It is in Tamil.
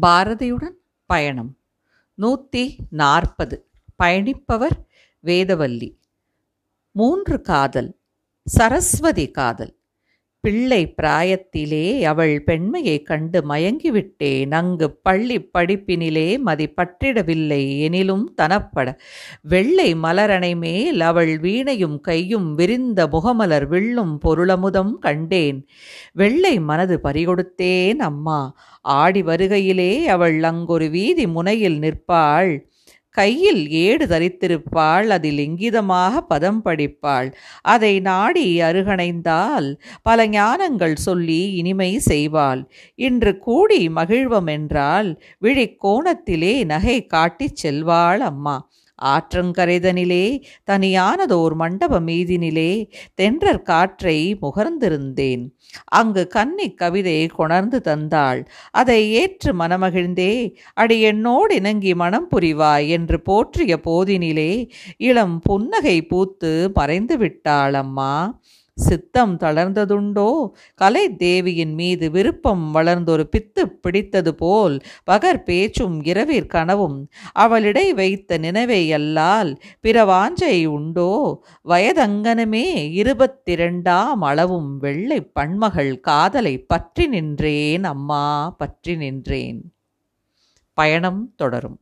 பாரதியுடன் பயணம். நூற்றி நாற்பது. பயணிப்பவர் வேதவல்லி. மூன்று காதல். சரஸ்வதி காதல். பிள்ளை பிராயத்திலே அவள் பெண்மையைக் கண்டு மயங்கிவிட்டேன். அங்கு பள்ளி படிப்பினிலே மதி பற்றிடவில்லை எனிலும் தனப்பட வெள்ளை மலரணை மேல் அவள் வீணையும் கையும் விரிந்த முகமலர் வில்லும் பொருளமுதம் கண்டேன். வெள்ளை மனது பறிகொடுத்தேன் அம்மா. ஆடி வருகையிலே அவள் அங்கொரு வீதி முனையில் நிற்பாள். கையில் ஏடு தரித்திருப்பாள் அதில் இங்கிதமாக பதம் படிப்பாள். அதை நாடி அருகணைந்தால் பல ஞானங்கள் சொல்லி இனிமை செய்வாள். இன்று கூடி மகிழ்வம் என்றால் விழிக்கோணத்திலே நகை காட்டிச் செல்வாள் அம்மா. ஆற்றங்கரைதனிலே தனியானதோர் மண்டப மீதினிலே தென்றற் காற்றை முகர்ந்திருந்தேன். அங்கு கன்னி கவிதை கொணர்ந்து தந்தாள். அதை ஏற்று மனமகிழ்ந்தே அடி என்னோடு இணங்கி மனம் புரிவாய் என்று போற்றிய போதினிலே இளம் புன்னகை பூத்து மறைந்து விட்டாள் அம்மா. சித்தம் தளர்ந்ததுண்டோ? கலை தேவியின் மீது விருப்பம் வளர்ந்தொரு பித்து பிடித்தது போல் பகர் பேச்சும் இரவிற் கனவும். அவளிடை வைத்த நினைவை அல்லால் பிற வாஞ்சை உண்டோ? வயதங்கனமே இருபத்திரண்டாம் அளவும் வெள்ளை பண்மகள் காதலை பற்றி நின்றேன் அம்மா பற்றி நின்றேன். பயணம் தொடரும்.